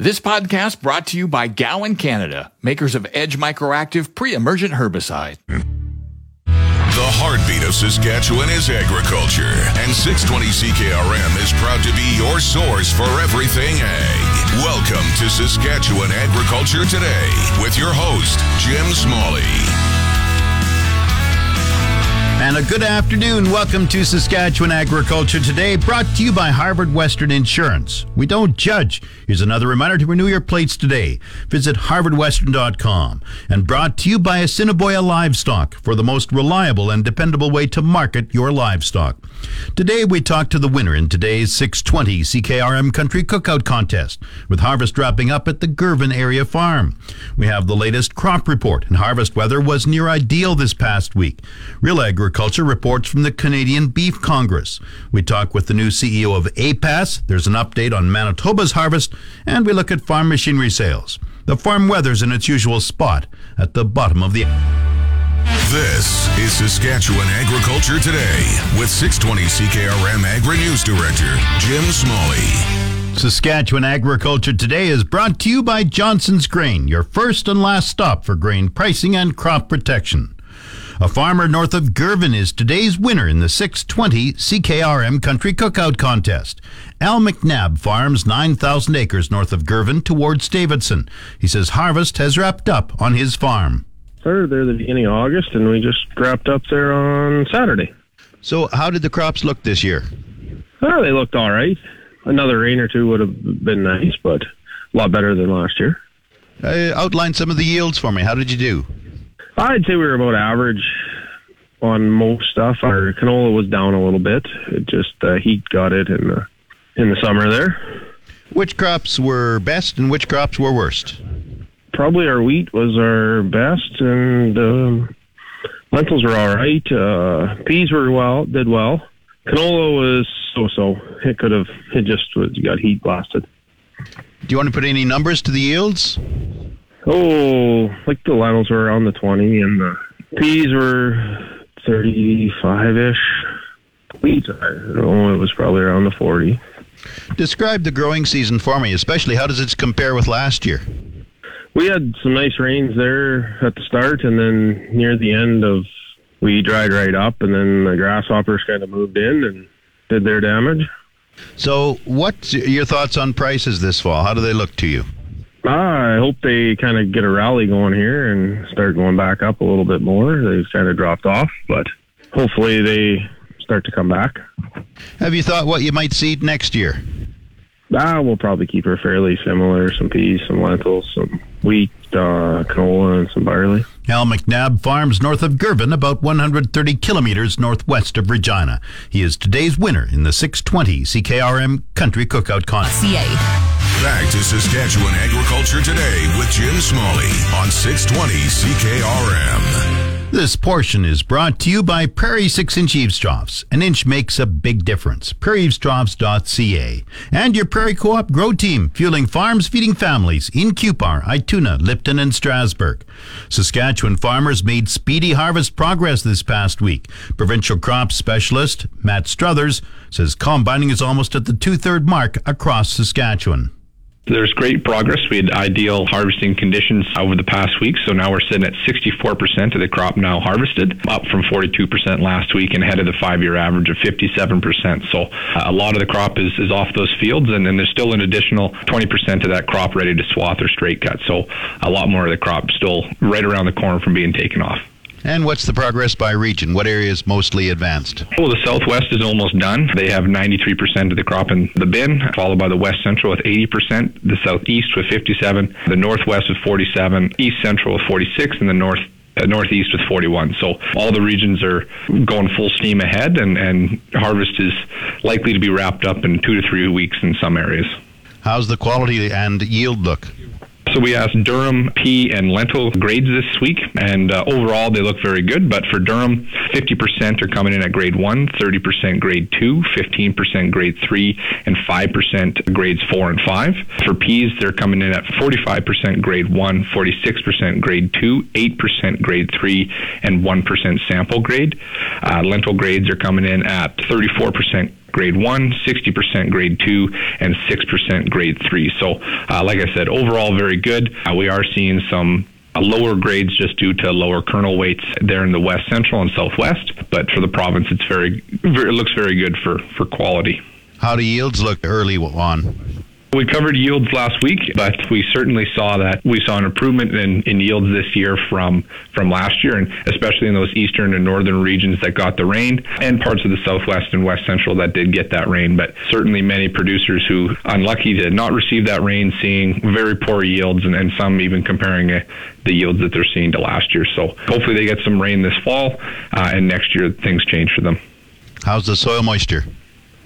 This podcast brought to you by Gowan Canada, makers of Edge Microactive pre-emergent herbicide. The heartbeat of Saskatchewan is agriculture, and 620 CKRM is proud to be your source for everything ag. Welcome to Saskatchewan Agriculture Today with your host, Jim Smalley. And a good afternoon. Welcome to Saskatchewan Agriculture Today, brought to you by Harvard Western Insurance. We don't judge. Here's another reminder to renew your plates today. Visit harvardwestern.com. And brought to you by Assiniboia Livestock for the most reliable and dependable way to market your livestock. Today we talk to the winner in today's 620 CKRM Country Cookout Contest, with harvest wrapping up at the Girvin Area Farm. We have the latest crop report, and harvest weather was near ideal this past week. Real Agriculture reports from the Canadian Beef Congress. We talk with the new CEO of APAS. There's an update on Manitoba's harvest, and we look at farm machinery sales. The farm weather's in its usual spot at the bottom of the. This is Saskatchewan Agriculture Today with 620 CKRM Agri News Director Jim Smalley. Saskatchewan Agriculture Today is brought to you by Johnson's Grain, your first and last stop for grain pricing and crop protection. A farmer north of Girvin is today's winner in the 620 CKRM Country Cookout Contest. Al McNabb farms 9,000 acres north of Girvin towards Davidson. He says harvest has wrapped up on his farm. Started there the beginning of August, and we just wrapped up there on Saturday. So, how did the crops look this year? Oh, they looked all right. Another rain or two would have been nice, but a lot better than last year. Uh, outline some of the yields for me. How did you do? I'd say we were about average on most stuff. Our canola was down a little bit. It just uh, heat got it in the in the summer there. Which crops were best and which crops were worst? Probably our wheat was our best, and um, lentils were all right. Uh, peas were well, did well. Canola was so-so. It could have. It just was got heat blasted. Do you want to put any numbers to the yields? Oh, like the lentils were around the 20 and the peas were 35 ish. Wheat, I don't know, it was probably around the 40. Describe the growing season for me, especially how does it compare with last year? We had some nice rains there at the start, and then near the end of we dried right up, and then the grasshoppers kind of moved in and did their damage. So, what's your thoughts on prices this fall? How do they look to you? I hope they kind of get a rally going here and start going back up a little bit more. They've kind of dropped off, but hopefully they start to come back. Have you thought what you might seed next year? Ah, we'll probably keep her fairly similar: some peas, some lentils, some wheat, uh, canola, and some barley. Al McNabb farms north of Girvin, about 130 kilometers northwest of Regina. He is today's winner in the 620 CKRM Country Cookout Contest. Back to Saskatchewan Agriculture Today with Jim Smalley on 620 CKRM. This portion is brought to you by Prairie 6 inch eavestroughs. An inch makes a big difference. PrairieEavestroughs.ca. And your Prairie Co op Grow Team, fueling farms, feeding families in Cupar, Ituna, Lipton, and Strasbourg. Saskatchewan farmers made speedy harvest progress this past week. Provincial crop specialist Matt Struthers says combining is almost at the two third mark across Saskatchewan. There's great progress. We had ideal harvesting conditions over the past week, so now we're sitting at 64% of the crop now harvested, up from 42% last week and ahead of the five-year average of 57%. So uh, a lot of the crop is, is off those fields, and then there's still an additional 20% of that crop ready to swath or straight cut. So a lot more of the crop still right around the corner from being taken off. And what's the progress by region? What area is mostly advanced? Well, the southwest is almost done. They have 93% of the crop in the bin, followed by the west central with 80%, the southeast with 57, the northwest with 47, east central with 46, and the north uh, northeast with 41. So all the regions are going full steam ahead, and, and harvest is likely to be wrapped up in two to three weeks in some areas. How's the quality and yield look? So we asked durum, pea, and lentil grades this week, and uh, overall they look very good. But for durum, 50% are coming in at grade 1, 30% grade 2, 15% grade 3, and 5% grades 4 and 5. For peas, they're coming in at 45% grade 1, 46% grade 2, 8% grade 3, and 1% sample grade. Uh, lentil grades are coming in at 34% grade 1, 60% grade 2, and 6% grade 3. So, uh, like I said, overall very good. Uh, we are seeing some uh, lower grades just due to lower kernel weights there in the west central and southwest. But for the province, it's very, very it looks very good for, for quality. How do yields look early on? We covered yields last week, but we certainly saw that we saw an improvement in, in yields this year from from last year, and especially in those eastern and northern regions that got the rain, and parts of the southwest and west central that did get that rain. But certainly many producers who unlucky to not receive that rain, seeing very poor yields, and, and some even comparing uh, the yields that they're seeing to last year. So hopefully they get some rain this fall, uh, and next year things change for them. How's the soil moisture?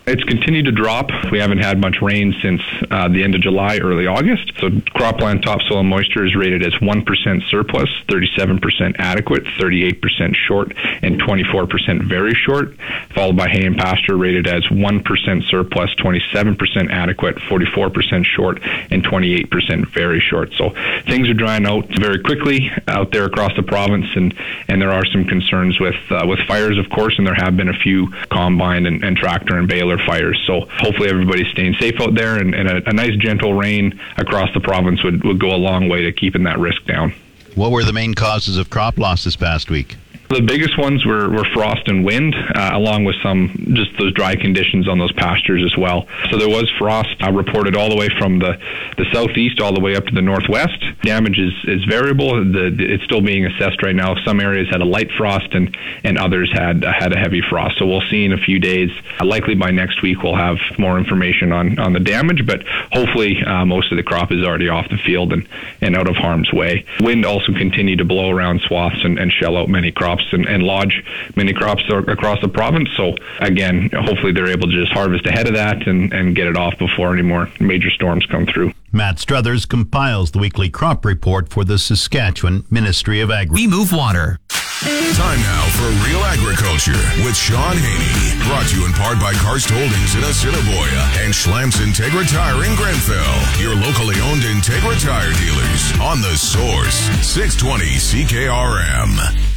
It's continued to drop. We haven't had much rain since uh, the end of July, early August. So cropland topsoil moisture is rated as 1% surplus, 37% adequate, 38% short, and 24% very short, followed by hay and pasture rated as 1% surplus, 27% adequate, 44% short, and 28% very short. So things are drying out very quickly out there across the province, and, and there are some concerns with uh, with fires, of course, and there have been a few combine and, and tractor and baler fires. So hopefully everybody's staying safe out there, and, and a, a nice gentle rain across the province would, would go a long way to keeping that risk down. What were the main causes of crop loss this past week? The biggest ones were, were frost and wind, uh, along with some just those dry conditions on those pastures as well. So there was frost uh, reported all the way from the, the southeast all the way up to the northwest. Damage is, is variable. The, it's still being assessed right now. Some areas had a light frost and, and others had uh, had a heavy frost. So we'll see in a few days. Uh, likely by next week we'll have more information on, on the damage, but hopefully uh, most of the crop is already off the field and, and out of harm's way. Wind also continued to blow around swaths and, and shell out many crops crops and, and lodge many crops across the province. So again, hopefully they're able to just harvest ahead of that and, and get it off before any more major storms come through. Matt Struthers compiles the weekly crop report for the Saskatchewan Ministry of Agriculture. We move water. Time now for Real Agriculture with Shaun Haney. Brought to you in part by Karst Holdings in Assiniboia and Schlamps Integra Tire in Grenfell. Your locally owned Integra Tire dealers on the source 620 CKRM.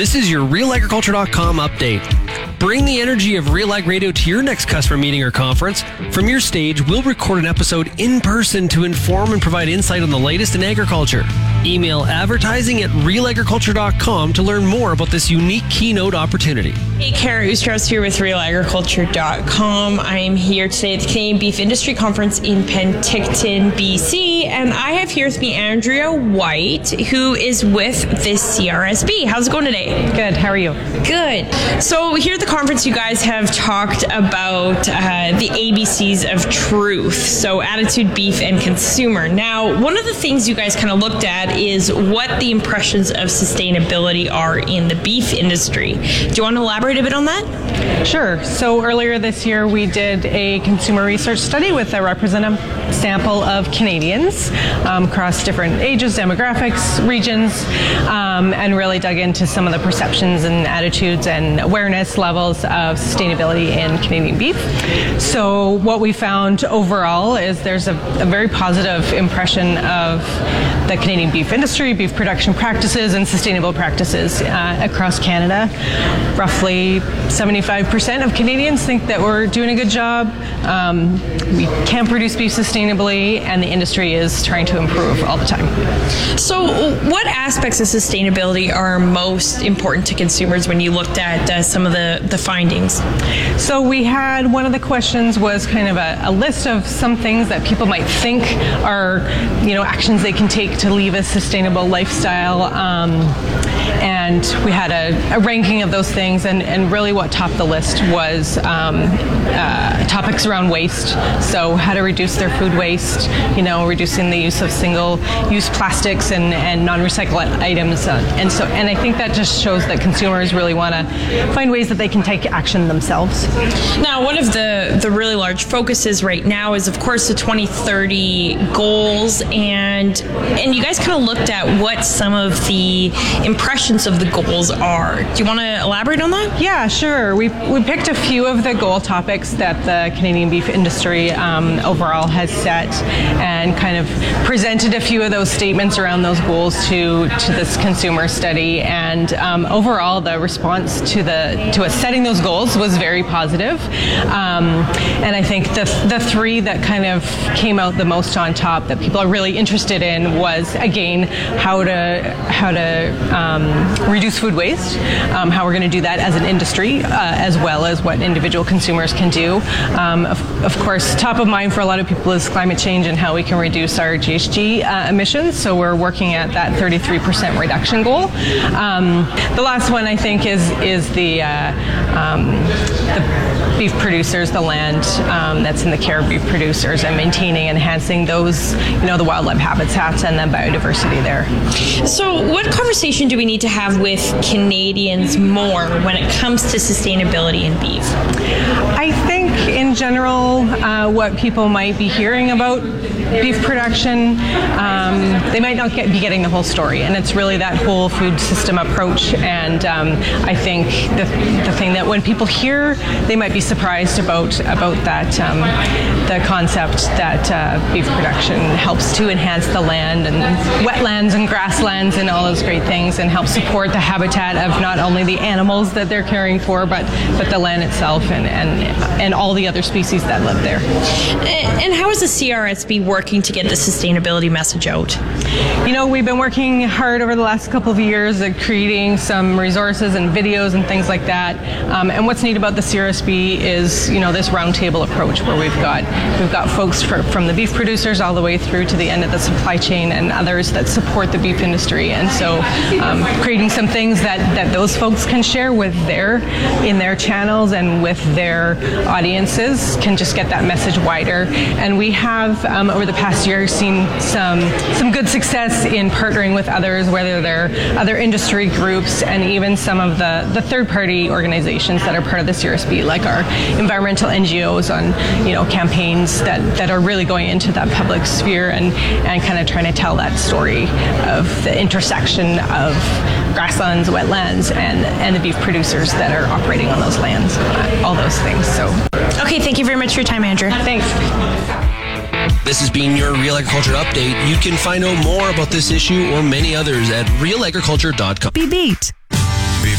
This is your RealAgriculture.com update. Bring the energy of Real Ag Radio to your next customer meeting or conference. From your stage, we'll record an episode in person to inform and provide insight on the latest in agriculture. Email advertising at realagriculture.com to learn more about this unique keynote opportunity. Hey, Kara Oosterhuis here with realagriculture.com. I am here today at the Canadian Beef Industry Conference in Penticton, BC, and I have here with me Andrea White, who is with the CRSB. How's it going today? Good. How are you? Good. So, here at the conference, you guys have talked about uh, the ABCs of truth. So, attitude, beef, and consumer. Now, one of the things you guys kind of looked at is what the impressions of sustainability are in the beef industry. Do you want to elaborate a bit on that? Sure. So, earlier this year, we did a consumer research study with a representative sample of Canadians um, across different ages, demographics, regions, um, and really dug into some of the perceptions and attitudes and awareness levels of sustainability in Canadian beef. So, what we found overall is there's a, a very positive impression of the Canadian beef industry, beef production practices, and sustainable practices uh, across Canada. Roughly 75% of Canadians think that we're doing a good job. Um, we can produce beef sustainably, and the industry is trying to improve all the time. So, what aspects of sustainability are most important to consumers when you looked at uh, some of the, the findings? So, we had one of the questions was kind of a, a list of some things that people might think are, you know, actions they can take to leave a sustainable lifestyle. Um, and we had a, a, ranking of those things, and, and really what topped the list was um, uh, topics around waste. So, how to reduce their food waste, you know, reducing the use of single use plastics and, and non recycled items. Uh, and so, and I think that just shows that consumers really want to find ways that they can take action themselves. Now, one of the, the really large focuses right now is, of course, the 2030 goals, and and you guys kind of looked at what some of the impressions of the goals are. Do you want to elaborate on that? Yeah, sure. We we picked a few of the goal topics that the Canadian beef industry um, overall has set, and kind of presented a few of those statements around those goals to to this consumer study. And um, overall, the response to the to us setting those goals was very positive. Um, and I think the the three that kind of came out the most on top that people are really interested in was again how to how to um, reduce food waste, um, how we're going to do that as an industry, uh, as well as what individual consumers can do. Um, of, of, course, top of mind for a lot of people is climate change and how we can reduce our GHG uh, emissions. So we're working at that 33% reduction goal. Um, the last one I think is is the, uh, um, the beef producers, the land um, that's in the care of beef producers, and maintaining and enhancing those, you know, the wildlife habitats and the biodiversity there. So, what conversation do we need to have with Canadians more when it comes to sustainability in beef? I think, in general, uh, what people might be hearing about beef production, um, they might not get, be getting the whole story. And it's really that whole food system approach. And um, I think the, the thing that when people hear, they might be surprised about about that um, the concept that uh, beef production helps to enhance the land and wetlands and grasslands and all those great things, and help support the habitat of not only the animals that they're caring for, but but the land itself and and, and all the other species that live there. And how is the CRSB working? to get the sustainability message out? You know, we've been working hard over the last couple of years at creating some resources and videos and things like that. Um, and what's neat about the CRSB is, you know, this roundtable approach where we've got we've got folks for, from the beef producers all the way through to the end of the supply chain and others that support the beef industry. And so, um, creating some things that that those folks can share with their in their channels and with their audiences can just get that message wider. And we have um, over the past year seen some some good success in partnering with others, whether they're other industry groups and even some of the, the third party organizations that are part of the CRSB, like our environmental NGOs on you know campaigns that, that are really going into that public sphere and, and kind of trying to tell that story of the intersection of grasslands, wetlands, and, and the beef producers that are operating on those lands, all those things. So, okay, thank you very much for your time, Andrew. Thanks. This has been your Real Agriculture Update. You can find out more about this issue or many others at realagriculture.com. Be beat.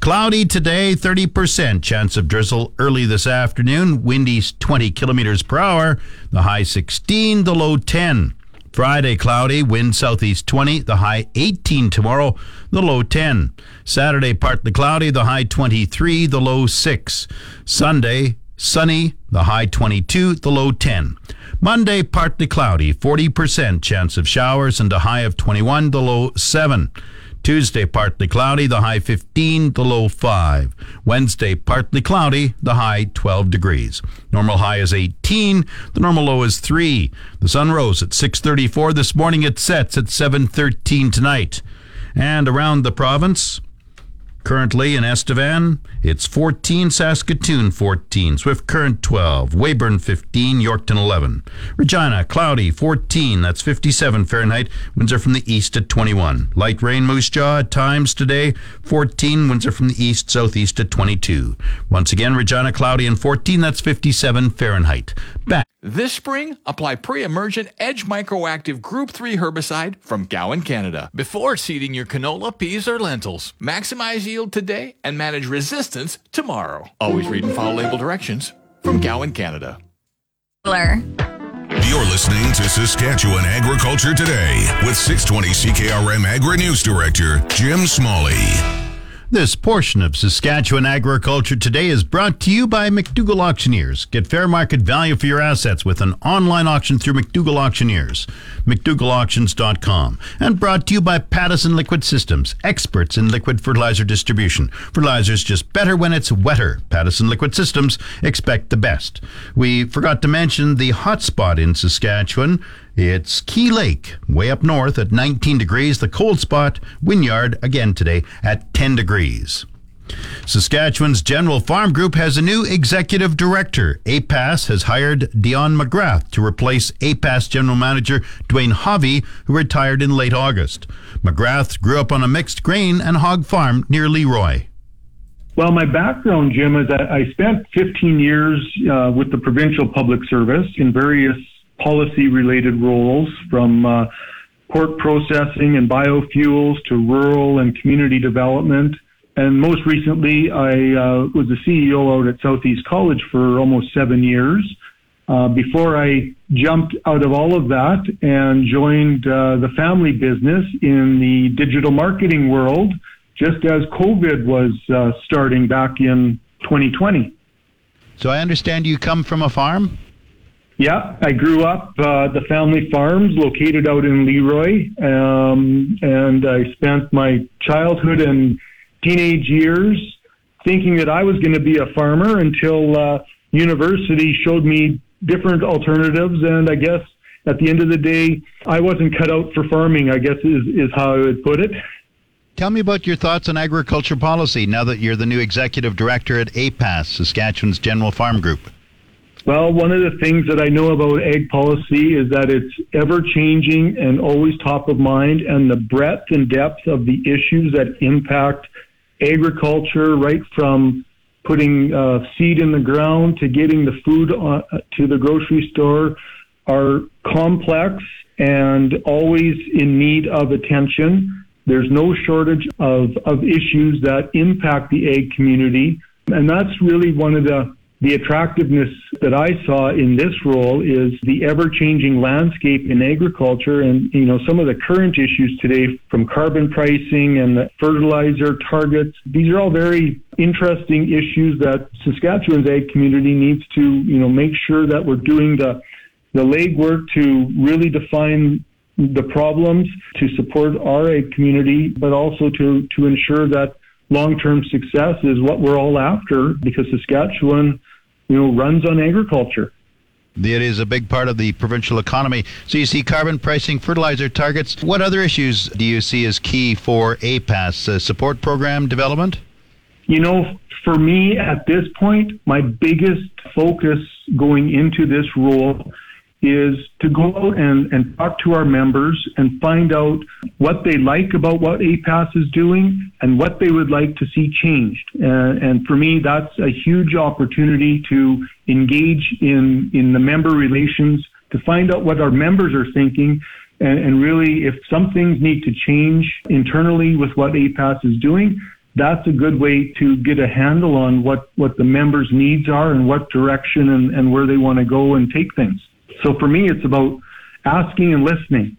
Cloudy today, 30% chance of drizzle early this afternoon. Windy 20 kilometers per hour. The high 16, the low 10. Friday, cloudy, wind southeast 20, the high 18 tomorrow, the low 10. Saturday, partly cloudy, the high 23, the low 6. Sunday, sunny, the high 22, the low 10. Monday, partly cloudy, 40% chance of showers and a high of 21, the low 7. Tuesday, partly cloudy, the high 15, the low 5. Wednesday, partly cloudy, the high 12 degrees. Normal high is 18, the normal low is 3. The sun rose at 6:34 this morning, it sets at 7:13 tonight. And around the province, Currently in Estevan, it's 14, Saskatoon 14, Swift Current 12, Weyburn 15, Yorkton 11. Regina, cloudy 14, that's 57 Fahrenheit, winds are from the east at 21. Light rain, Moose Jaw at times today, 14, winds are from the east, southeast at 22. Once again, Regina, cloudy and 14, that's 57 Fahrenheit. Back. This spring, apply pre-emergent Edge Microactive Group 3 herbicide from Gowan, Canada, before seeding your canola, peas, or lentils. Maximize yield today and manage resistance tomorrow. Always read and follow label directions from Gowan, Canada. Blur. You're listening to Saskatchewan Agriculture Today with 620 CKRM Agri News Director Jim Smalley. This portion of Saskatchewan Agriculture Today is brought to you by McDougall Auctioneers. Get fair market value for your assets with an online auction through McDougall Auctioneers. McDougallAuctions.com. And brought to you by Pattison Liquid Systems, experts in liquid fertilizer distribution. Fertilizer's just better when it's wetter. Pattison Liquid Systems expect the best. We forgot to mention the hotspot in Saskatchewan. It's Key Lake, way up north at 19 degrees. The cold spot, Wynyard, again today at 10 degrees. Saskatchewan's General Farm Group has a new executive director. APAS has hired Dion McGrath to replace APAS General Manager Duane Haave, who retired in late August. McGrath grew up on a mixed grain and hog farm near Leroy. Well, my background, Jim, is that I spent 15 years uh, with the provincial public service in various policy related roles from uh, pork processing and biofuels to rural and community development. And most recently, I uh, was the CEO out at Southeast College for almost seven years. Uh, before I jumped out of all of that and joined uh, the family business in the digital marketing world, just as COVID was uh, starting back in 2020. So I understand you come from a farm? Yeah, I grew up uh, the family farms located out in Leroy, um, and I spent my childhood and teenage years thinking that I was going to be a farmer until uh, university showed me different alternatives, and I guess at the end of the day, I wasn't cut out for farming. I guess is is how I would put it. Tell me about your thoughts on agriculture policy now that you're the new executive director at APAS, Saskatchewan's General Farm Group. Well, one of the things that I know about ag policy is that it's ever changing and always top of mind, and the breadth and depth of the issues that impact agriculture, right from putting uh, seed in the ground to getting the food on, to the grocery store, are complex and always in need of attention. There's no shortage of, of issues that impact the ag community. And that's really one of the the attractiveness that I saw in this role is the ever-changing landscape in agriculture and, you know, some of the current issues today from carbon pricing and the fertilizer targets. These are all very interesting issues that Saskatchewan's ag community needs to, you know, make sure that we're doing the, the legwork to really define the problems to support our ag community, but also to, to ensure that long-term success is what we're all after because Saskatchewan you know, runs on agriculture. It is a big part of the provincial economy. So you see carbon pricing, fertilizer targets. What other issues do you see as key for APAS uh, support program development? You know, for me at this point, my biggest focus going into this role is to go and, and talk to our members and find out what they like about what APAS is doing and what they would like to see changed. Uh, and for me, that's a huge opportunity to engage in, in the member relations, to find out what our members are thinking, and, and really if some things need to change internally with what APAS is doing, that's a good way to get a handle on what, what the members' needs are and what direction and, and where they want to go and take things. So for me, it's about asking and listening.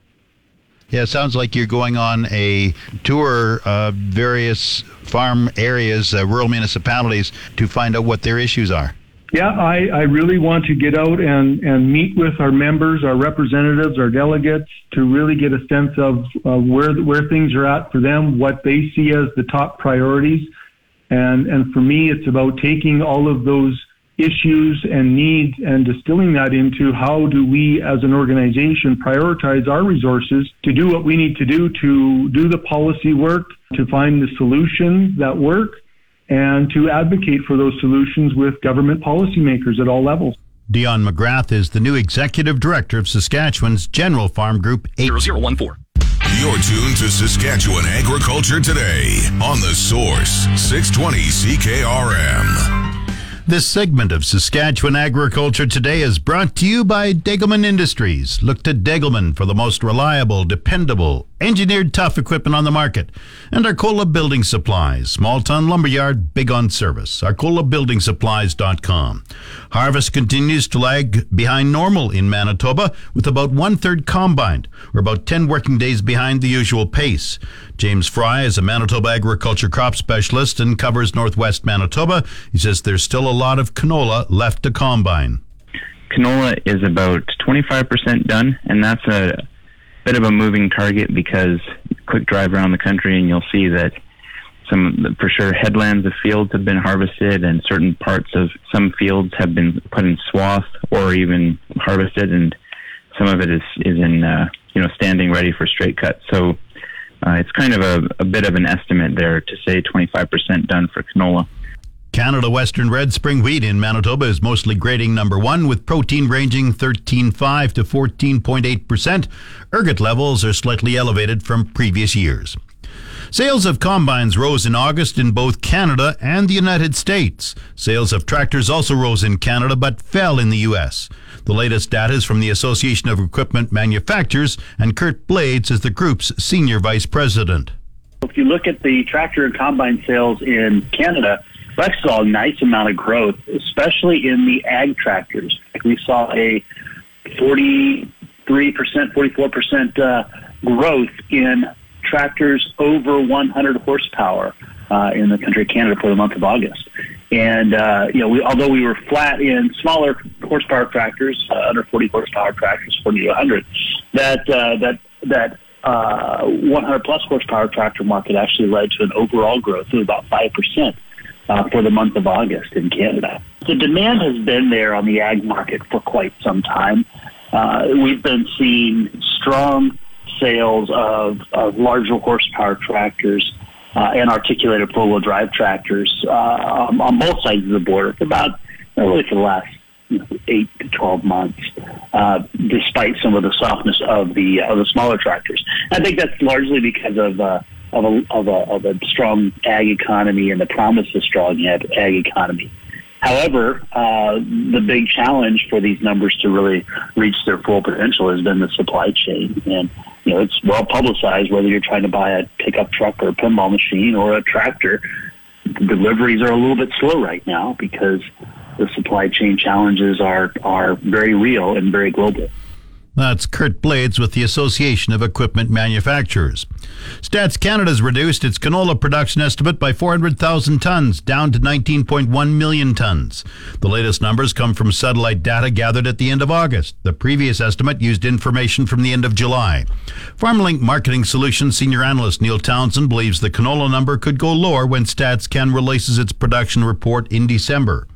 Yeah, it sounds like you're going on a tour of various farm areas, uh, rural municipalities, to find out what their issues are. Yeah, I, I really want to get out and, and meet with our members, our representatives, our delegates to really get a sense of uh, where where things are at for them, what they see as the top priorities, and and for me, it's about taking all of those issues and needs and distilling that into how do we as an organization prioritize our resources to do what we need to do to do the policy work, to find the solutions that work, and to advocate for those solutions with government policymakers at all levels. Dion McGrath is the new executive director of Saskatchewan's General Farm Group 8014. You're tuned to Saskatchewan Agriculture Today on the Source 620 CKRM. This segment of Saskatchewan Agriculture Today is brought to you by Degelman Industries. Look to Degelman for the most reliable, dependable engineered tough equipment on the market. And Arcola Building Supplies, small ton lumberyard, big on service. ArcolaBuildingSupplies.com. Harvest continues to lag behind normal in Manitoba, with about one third combined, or about 10 working days behind the usual pace. James Fry is a Manitoba agriculture crop specialist and covers northwest Manitoba. He says there's still a lot of canola left to combine. Canola is about 25% done, and that's a bit of a moving target because quick drive around the country and you'll see that some for sure headlands of fields have been harvested and certain parts of some fields have been put in swath or even harvested and some of it is is in uh, you know standing ready for straight cut so uh, it's kind of a, a bit of an estimate there to say 25% done for canola. Canada Western Red Spring Wheat in Manitoba is mostly grading number one with protein ranging 13.5 to 14.8%. Ergot levels are slightly elevated from previous years. Sales of combines rose in August in both Canada and the United States. Sales of tractors also rose in Canada but fell in the U.S. The latest data is from the Association of Equipment Manufacturers, and Kurt Blades is the group's senior vice president. If you look at the tractor and combine sales in Canada, we saw a nice amount of growth, especially in the ag tractors. We saw a 43%, 44% uh, growth in tractors over 100 horsepower uh, in the country of Canada for the month of August. And uh, you know, we, although we were flat in smaller horsepower tractors, uh, under 40 horsepower tractors, 40 to 100, that uh, that that uh, 100 plus horsepower tractor market actually led to an overall growth of about five percent uh, for the month of August in Canada. The demand has been there on the ag market for quite some time. Uh, we've been seeing strong sales of, of larger horsepower tractors uh, and articulated four-wheel drive tractors uh, on, on both sides of the border for about really for the last you know, eight to twelve months, uh, despite some of the softness of the of the smaller tractors. I think that's largely because of uh, of a, of a, of a strong ag economy and the promise of strong ag, ag economy. However, uh, the big challenge for these numbers to really reach their full potential has been the supply chain. And, you know, it's well publicized whether you're trying to buy a pickup truck or a pinball machine or a tractor. Deliveries are a little bit slow right now because the supply chain challenges are, are very real and very global. That's Kurt Blades with the Association of Equipment Manufacturers. Stats Canada's reduced its canola production estimate by 400,000 tons, down to 19.1 million tons. The latest numbers come from satellite data gathered at the end of August. The previous estimate used information from the end of July. FarmLink Marketing Solutions senior analyst Neil Townsend believes the canola number could go lower when Stats Can releases its production report in December.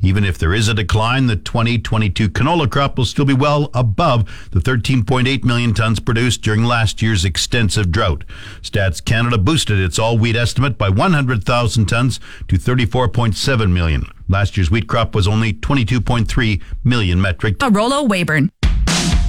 Even if there is a decline, the 2022 canola crop will still be well above the 13.8 million tons produced during last year's extensive drought. Stats Canada boosted its all wheat estimate by 100,000 tons to 34.7 million. Last year's wheat crop was only 22.3 million metric. A Rollo Weyburn.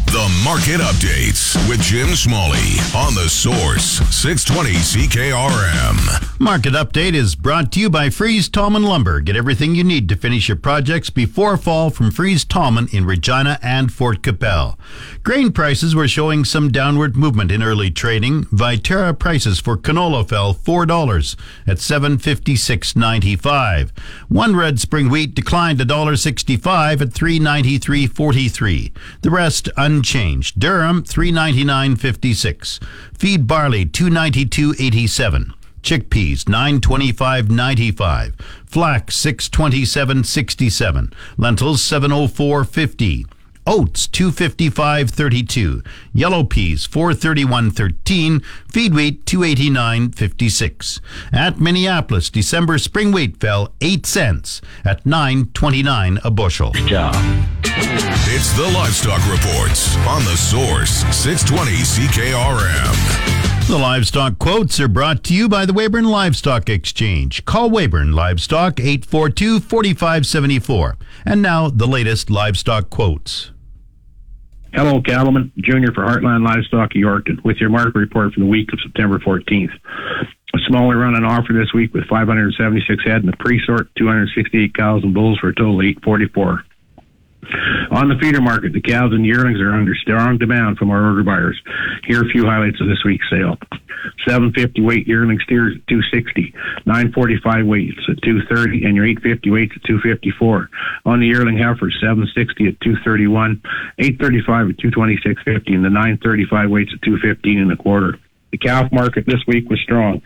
The Market Updates with Jim Smalley on the Source 620 CKRM. Market Update is brought to you by Fries Tallman Lumber. Get everything you need to finish your projects before fall from Fries Tallman in Regina and Fort Qu'Appelle. Grain prices were showing some downward movement in early trading. Viterra prices for canola fell $4 at 756.95. One red spring wheat declined $1.65 at 393.43. The rest un unchanged. Durum 399.56. Feed barley 292.87. Chickpeas 925.95. Flax 627.67. Lentils 704.50. Oats 255.32, yellow peas 431.13, feed wheat 289.56. At Minneapolis, December spring wheat fell 8 cents at 9.29 a bushel. Good job. It's the Livestock Reports on the Source 620 CKRM. The livestock quotes are brought to you by the Weyburn Livestock Exchange. Call Weyburn Livestock 842 4574. And now the latest livestock quotes. Hello, Cattleman. Junior for Heartland Livestock of Yorkton with your market report for the week of September 14th. A smaller run on offer this week with 576 head in the pre-sort, 268 cows and bulls for a total of 844. On the feeder market, the cows and yearlings are under strong demand from our order buyers. Here are a few highlights of this week's sale. 750 weight yearling steers at 260, 945 weights at 230, and your 850 weights at 254. On the yearling heifers, 760 at 231, 835 at 226.50, and the 935 weights at 215 and a quarter. The calf market this week was strong.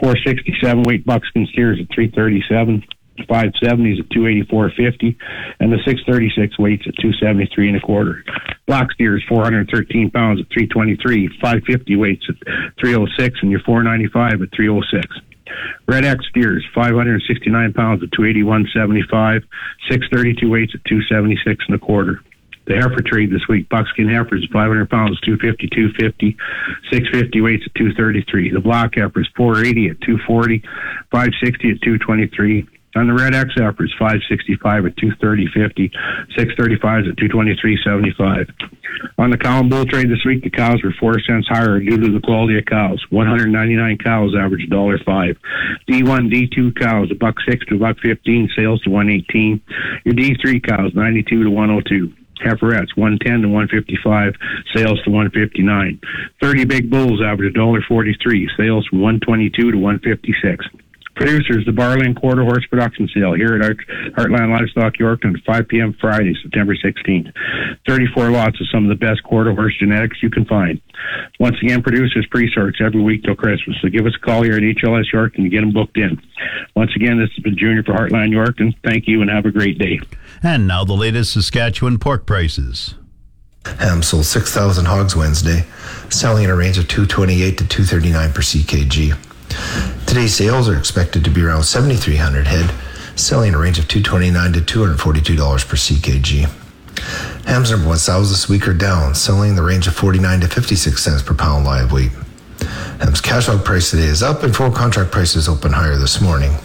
467 weight buckskin steers at 337. 570s at 284.50 and the 636 weights at 273 and a quarter. Block steers 413 pounds at 323, 550 weights at 306 and your 495 at 306. Red X steers 569 pounds at 281.75, 632 weights at 276 and a quarter. The heifer trade this week, buckskin heifers 500 pounds, 250, 250, 650 weights at 233. The block heifers 480 at 240, 560 at 223. On the red X heifers 565 at 230.50, 635s at 223.75. On the cow and bull trade this week, the cows were four cents higher due to the quality of cows. 199 cows averaged $1.05. D1, D2 cows, a buck six to a buck 15, sales to 118. Your D3 cows, 92 to 102 heiferettes 110 to 155 sales to 159 30 big bulls average $1.43 sales from 122 to 156 producers the barley and quarter horse production sale here at Heartland Livestock Yorkton 5 p.m. Friday, September 16th. 34 lots of some of the best quarter horse genetics you can find. Once again, producers pre-sorts every week till Christmas. So give us a call here at HLS Yorkton and get them booked in. Once again, this has been Junior for Heartland Yorkton. Thank you and have a great day. And now the latest Saskatchewan pork prices. Ham sold 6,000 hogs Wednesday, selling in a range of 228 to 239 per CKG. Today's sales are expected to be around 7,300 head, selling in a range of 229 to $242 per CKG. Hams number one sows this week are down, selling in the range of 49 to 56 cents per pound live weight. Ham's cash hog price today is up and forward contract prices open higher this morning.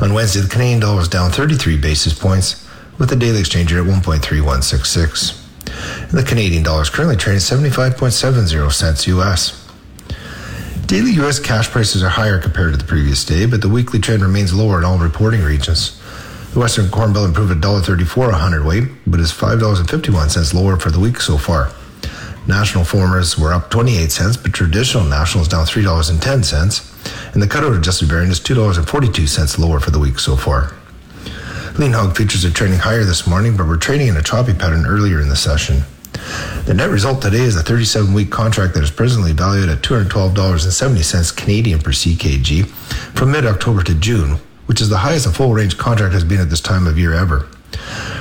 On Wednesday, the Canadian dollar was down 33 basis points, with the daily exchange rate at 1.3166. And the Canadian dollar is currently trading at 75.70 cents US. Daily U.S. cash prices are higher compared to the previous day, but the weekly trend remains lower in all reporting regions. The Western Corn Belt improved $1.34 a hundredweight, but is $5.51 lower for the week so far. National formers were up 28 cents, but traditional national is down $3.10, and the cutout adjusted variant is $2.42 lower for the week so far. Lean hog futures are trading higher this morning, but we're trading in a choppy pattern earlier in the session. The net result today is a 37 week contract that is presently valued at $212.70 Canadian per CKG from mid October to June, which is the highest a full range contract has been at this time of year ever.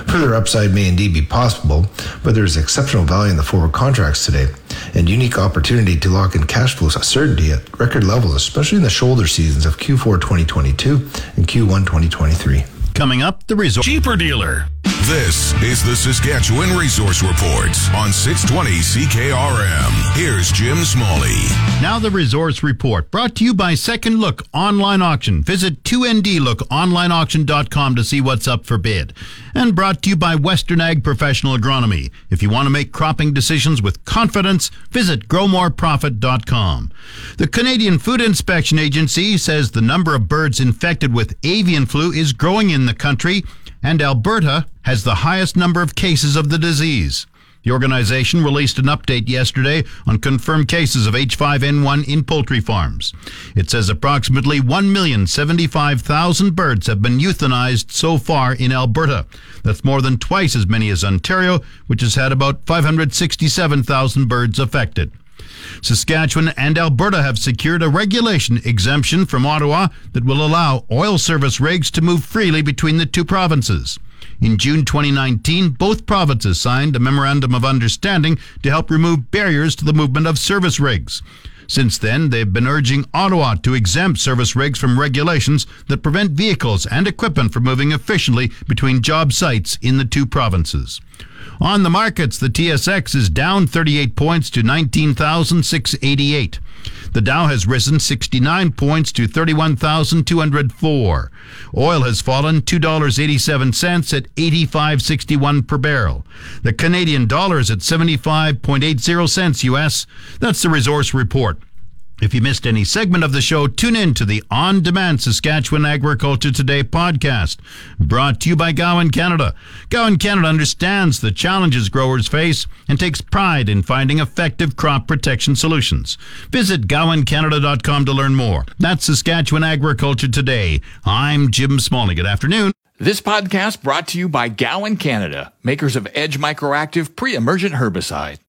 Further upside may indeed be possible, but there is exceptional value in the forward contracts today and unique opportunity to lock in cash flow certainty at record levels, especially in the shoulder seasons of Q4 2022 and Q1 2023. Coming up, the resort. Cheaper dealer. This is the Saskatchewan Resource Report on 620 CKRM. Here's Jim Smalley. Now the Resource Report, brought to you by Second Look Online Auction. Visit 2ndlookonlineauction.com to see what's up for bid. And brought to you by Western Ag Professional Agronomy. If you want to make cropping decisions with confidence, visit growmoreprofit.com. The Canadian Food Inspection Agency says the number of birds infected with avian flu is growing in the country and Alberta has the highest number of cases of the disease. The organization released an update yesterday on confirmed cases of H5N1 in poultry farms. It says approximately 1,075,000 birds have been euthanized so far in Alberta. That's more than twice as many as Ontario, which has had about 567,000 birds affected. Saskatchewan and Alberta have secured a regulation exemption from Ottawa that will allow oil service rigs to move freely between the two provinces. In June 2019, both provinces signed a memorandum of understanding to help remove barriers to the movement of service rigs. Since then, they've been urging Ottawa to exempt service rigs from regulations that prevent vehicles and equipment from moving efficiently between job sites in the two provinces. On the markets, the TSX is down 38 points to 19,688. The Dow has risen 69 points to 31,204. Oil has fallen $2.87 at 85.61 per barrel. The Canadian dollar is at 75.80 cents US. That's the resource report. If you missed any segment of the show, tune in to the On Demand Saskatchewan Agriculture Today podcast, brought to you by Gowan Canada. Gowan Canada understands the challenges growers face and takes pride in finding effective crop protection solutions. Visit gowancanada.com to learn more. That's Saskatchewan Agriculture Today. I'm Jim Smalley. Good afternoon. This podcast brought to you by Gowan Canada, makers of Edge Microactive pre-emergent herbicide.